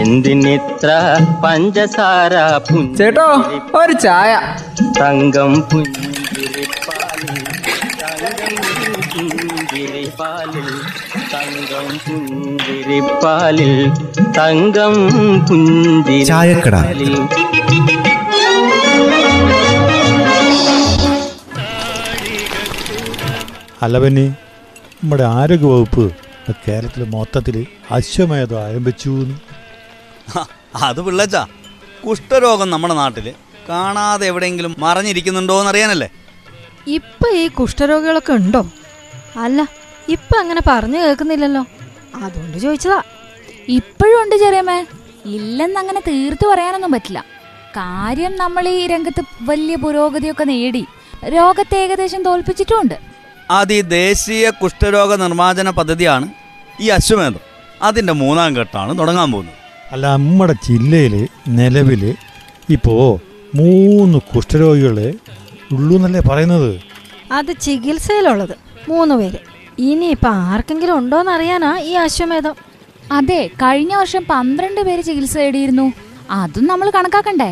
എന്തിനിത്ര പഞ്ചസാര ചേട്ടോ ഒരു ചായ. തങ്കം പുഞ്ചിരിപ്പാലിൽ തങ്കം പുഞ്ചിരിപ്പാലിൽ തങ്കം പുഞ്ചിരിപ്പാലിൽ. തങ്കം. പുഞ്ചിരിപ്പാലിൽ അല്ല പിന്നെ നമ്മുടെ ആരോഗ്യവകുപ്പ് കേരളത്തിൽ മൊത്തത്തിൽ അശ്വമേധം ആരംഭിച്ചു അത് പിള്ളച്ചാ. കുഷ്ഠരോഗം നമ്മുടെ നാട്ടിൽ കാണാതെ എവിടെയെങ്കിലും മറഞ്ഞിരിക്കുന്നുണ്ടോ എന്നറിയാനല്ലേ ഇപ്പൊ ഈ കുഷ്ഠരോഗികളൊക്കെ ഉണ്ടോ? അല്ല ഇപ്പൊ അങ്ങനെ പറഞ്ഞു കേൾക്കുന്നില്ലല്ലോ. അതുകൊണ്ട് ചോദിച്ചതാ. ഇപ്പോഴും ഉണ്ട് ചെറിയമ്മേ. ഇല്ലെന്നങ്ങനെ തീർത്തു പറയാനൊന്നും പറ്റില്ല. കാര്യം നമ്മൾ ഈ രംഗത്ത് വലിയ പുരോഗതിയൊക്കെ നേടി രോഗത്തെ ഏകദേശം തോൽപ്പിച്ചിട്ടുമുണ്ട്. അത് ഈ ദേശീയ കുഷ്ഠരോഗ നിർമ്മാർജന പദ്ധതിയാണ് ഈ അശ്വമേധം. അതിന്റെ മൂന്നാം ഘട്ടമാണ് തുടങ്ങാൻ പോകുന്നത്. അല്ല നമ്മുടെ ജില്ലയിൽ നിലവിൽ ഇപ്പോൾ മൂന്ന് കുഷ്ഠരോഗികളെ ഉള്ളൂ എന്നല്ലേ പറയുന്നത്? അത് ചികിത്സയിലുള്ളത് മൂന്ന് പേര്. ഇനി ഇനിയിപ്പൊ ആർക്കെങ്കിലും ഉണ്ടോന്ന് അറിയാനാ ഈ അശ്വമേധം. അതെ കഴിഞ്ഞ വർഷം പന്ത്രണ്ട് പേര് ചികിത്സ തേടിയിരുന്നു അതും നമ്മൾ കണക്കാക്കണ്ടേ?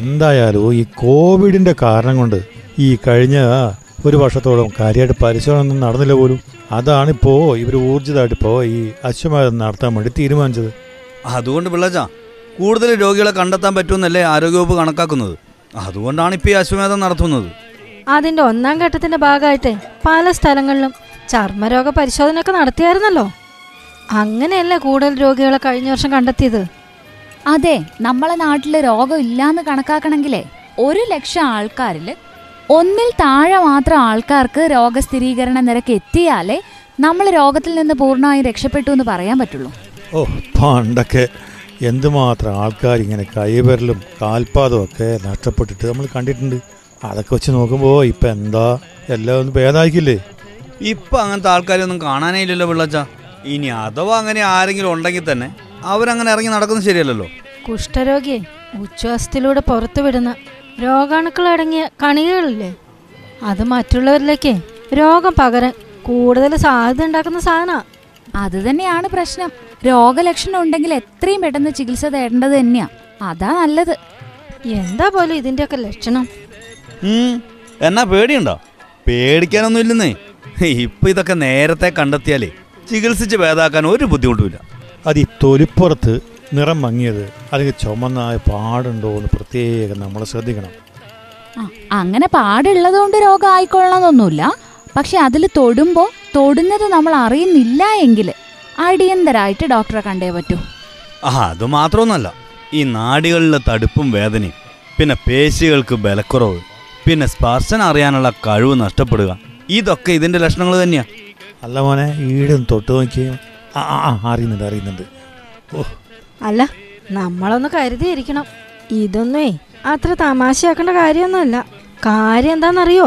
എന്തായാലും ഈ കോവിഡിന്റെ കാരണം കൊണ്ട് ഈ കഴിഞ്ഞ ഒരു വർഷത്തോളം കാര്യമായിട്ട് പരിശോധന ഒന്നും നടന്നില്ല പോലും. അതാണിപ്പോ ഇവർ ഇപ്പോ ഈ അശ്വമേധം നടത്താൻ വേണ്ടി തീരുമാനിച്ചത്. അതുകൊണ്ട് പിള്ളച്ച കൂടുതൽ രോഗികളെ കണ്ടെത്താൻ പറ്റുമെന്നല്ലേ ആരോഗ്യവകുപ്പ് കണക്കാക്കുന്നത്. അതുകൊണ്ടാണ് ഇപ്പൊ ഈ അശ്വമേധം നടത്തുന്നത്. അതിന്റെ ഒന്നാം ഘട്ടത്തിന്റെ ഭാഗമായിട്ട് പല സ്ഥലങ്ങളിലും ചർമ്മരോഗ പരിശോധനയൊക്കെ നടത്തിയായിരുന്നല്ലോ. അങ്ങനെയല്ലേ കൂടുതൽ രോഗികളെ കഴിഞ്ഞ വർഷം കണ്ടെത്തിയത്? അതെ നമ്മളെ നാട്ടിൽ രോഗം ഇല്ലാന്ന് കണക്കാക്കണമെങ്കിലേ ഒരു ലക്ഷം ആൾക്കാരിൽ ഒന്നിൽ താഴെ മാത്രം ആൾക്കാർക്ക് രോഗസ്ഥിരീകരണ നിരക്ക് എത്തിയാലേ നമ്മൾ രോഗത്തിൽ നിന്ന് പൂർണമായും രക്ഷപ്പെട്ടു എന്ന് പറയാൻ പറ്റുള്ളൂ. ഓ പണ്ടൊക്കെ എന്തുമാത്രം ആൾക്കാർ ഇങ്ങനെ കൈവിരലും കാൽപാദവും ഒക്കെ നഷ്ടപ്പെട്ടിട്ട് നമ്മൾ കണ്ടിട്ടുണ്ട്. അതൊക്കെ വെച്ച് നോക്കുമ്പോൾ ഇപ്പം എന്താ? എല്ലാം ഒന്ന് ഭേദമാക്കില്ലേ ഇപ്പം അങ്ങനത്തെ ആൾക്കാരൊന്നും കാണാനേ ഇല്ലല്ലോ പിള്ളച്ച ഇനി അഥവാ അങ്ങനെ ആരെങ്കിലും ഉണ്ടെങ്കിൽ തന്നെ അവരങ്ങനെ ഇറങ്ങി നടക്കുന്നത് ശരിയല്ലല്ലോ. കുഷ്ഠരോഗിയെ ഉച്ഛ്വാസത്തിലൂടെ പുറത്തുവിടുന്ന രോഗാണുക്കളടങ്ങിയ കണികകളില്ലേ? അത് മറ്റുള്ളവരിലേക്ക് രോഗം പകരാൻ കൂടുതൽ സാധ്യത ഉണ്ടാക്കുന്ന സാധന. അത് തന്നെയാണ് പ്രശ്നം. രോഗലക്ഷണം ഉണ്ടെങ്കിൽ എത്രയും പെട്ടെന്ന് ചികിത്സ തേടേണ്ടത് തന്നെയാ. അതാ നല്ലത്. എന്താ പോലും ഇതിന്റെയൊക്കെ ലക്ഷണം? ഉം, എന്നാ പേടിയുണ്ടോ? പേടിക്കാനൊന്നും ഇല്ലെന്നേ ഇപ്പൊ ഇതൊക്കെ നേരത്തെ കണ്ടെത്തിയാലേ ചികിത്സിച്ച് ഭേദാക്കാൻ ഒരു ബുദ്ധിമുട്ടുമില്ല. അത് ഈ തൊലിപ്പുറത്ത് നിറം മങ്ങിയത് അല്ലെങ്കിൽ ചുമന്നായ പാടുണ്ടോ എന്ന് പ്രത്യേകം നമ്മൾ ശ്രദ്ധിക്കണം. അങ്ങനെ അങ്ങനെ പാടുള്ളതുകൊണ്ട് രോഗം ആയിക്കൊള്ളണമെന്നൊന്നുമില്ല പക്ഷെ അതിൽ തൊടുമ്പോൾ തൊടുന്നത് നമ്മൾ അറിയുന്നില്ല എങ്കിൽ അടിയന്തരായിട്ട് ഡോക്ടറെ കണ്ടേ പറ്റൂ. ആ അത് മാത്രമൊന്നല്ല. ഈ നാടികളിലെ തടുപ്പും വേദനയും പിന്നെ പേശികൾക്ക് ബലക്കുറവ് പിന്നെ സ്പർശനം അറിയാനുള്ള കഴിവ് നഷ്ടപ്പെടുക ഇതൊക്കെ ഇതിന്റെ ലക്ഷണങ്ങൾ തന്നെയാ. അല്ല മോനെ ഈടും തൊട്ട് നോക്കിയും. ആ അറിയുന്നുണ്ട് അറിയുന്നുണ്ട്. ഓ. അല്ല നമ്മളൊന്ന് കരുതിയിരിക്കണം. ഇതൊന്നേ അത്ര തമാശയാക്കേണ്ട കാര്യമൊന്നുമല്ല. കാര്യം എന്താണെന്നറിയോ?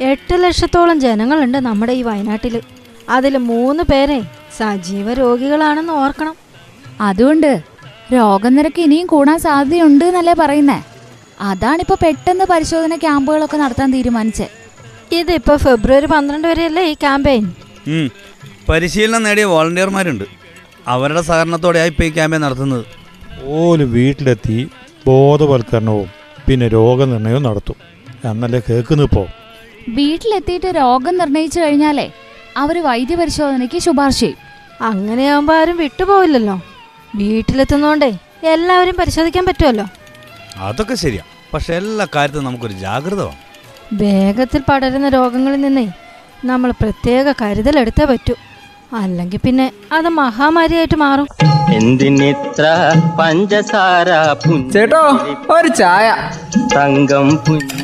എട്ട് ലക്ഷത്തോളം ജനങ്ങളുണ്ട് നമ്മുടെ ഈ വയനാട്ടിൽ അതിൽ മൂന്ന് പേരെ സജീവ രോഗികളാണെന്ന് ഓർക്കണം. അതുകൊണ്ട് രോഗനിരക്ക് ഇനിയും കൂടാൻ സാധ്യതയുണ്ട് എന്നല്ലേ പറയുന്നേ. അതാണിപ്പോ പെട്ടെന്ന് പരിശോധന ക്യാമ്പുകളൊക്കെ നടത്താൻ തീരുമാനിച്ചേ. ഇതിപ്പോൾ ഫെബ്രുവരി പന്ത്രണ്ട് വരെയല്ലേ ഈ ക്യാമ്പയിൻ? പരിശീലനം നേടിയ വോളണ്ടിയർമാരുണ്ട്. അവരുടെ സഹകരണത്തോടെയായി ഇപ്പോൾ ഈ ക്യാമ്പയിൻ നടത്തുന്നത്. ഓൽ വീട്ടിലെത്തി ബോധവൽക്കരണവും പിന്നെ രോഗനിർണയവും നടത്തും. എന്നല്ലേ കേൾക്കുന്നു ഇപ്പോൾ വീട്ടിലെത്തിയിട്ട് രോഗം നിർണയിച്ചു കഴിഞ്ഞാലേ അവർ വൈദ്യപരിശോധനയ്ക്ക് ശുപാർശ ചെയ്യും. അങ്ങനെയാകുമ്പോ ആരും വിട്ടുപോവില്ലല്ലോ. വീട്ടിലെത്തുന്നോണ്ടേ എല്ലാവരും പരിശോധിക്കാൻ പറ്റുമല്ലോ. അതൊക്കെ ശരിയാ. പക്ഷെ എല്ലാ കാര്യത്തിലും നമുക്കൊരു ജാഗ്രത വേണം വേഗത്തിൽ പടരുന്ന രോഗങ്ങളിൽ നിന്നേ നമ്മൾ പ്രത്യേക കരുതൽ എടുത്തേ പറ്റൂ. അല്ലെങ്കിൽ പിന്നെ അത് മഹാമാരിയായിട്ട് മാറും. എന്തിനിത്ര പഞ്ചസാര ചേട്ടോ ഒരു ചായ. തങ്കം പുഞ്ചിരിപ്പാലിൽ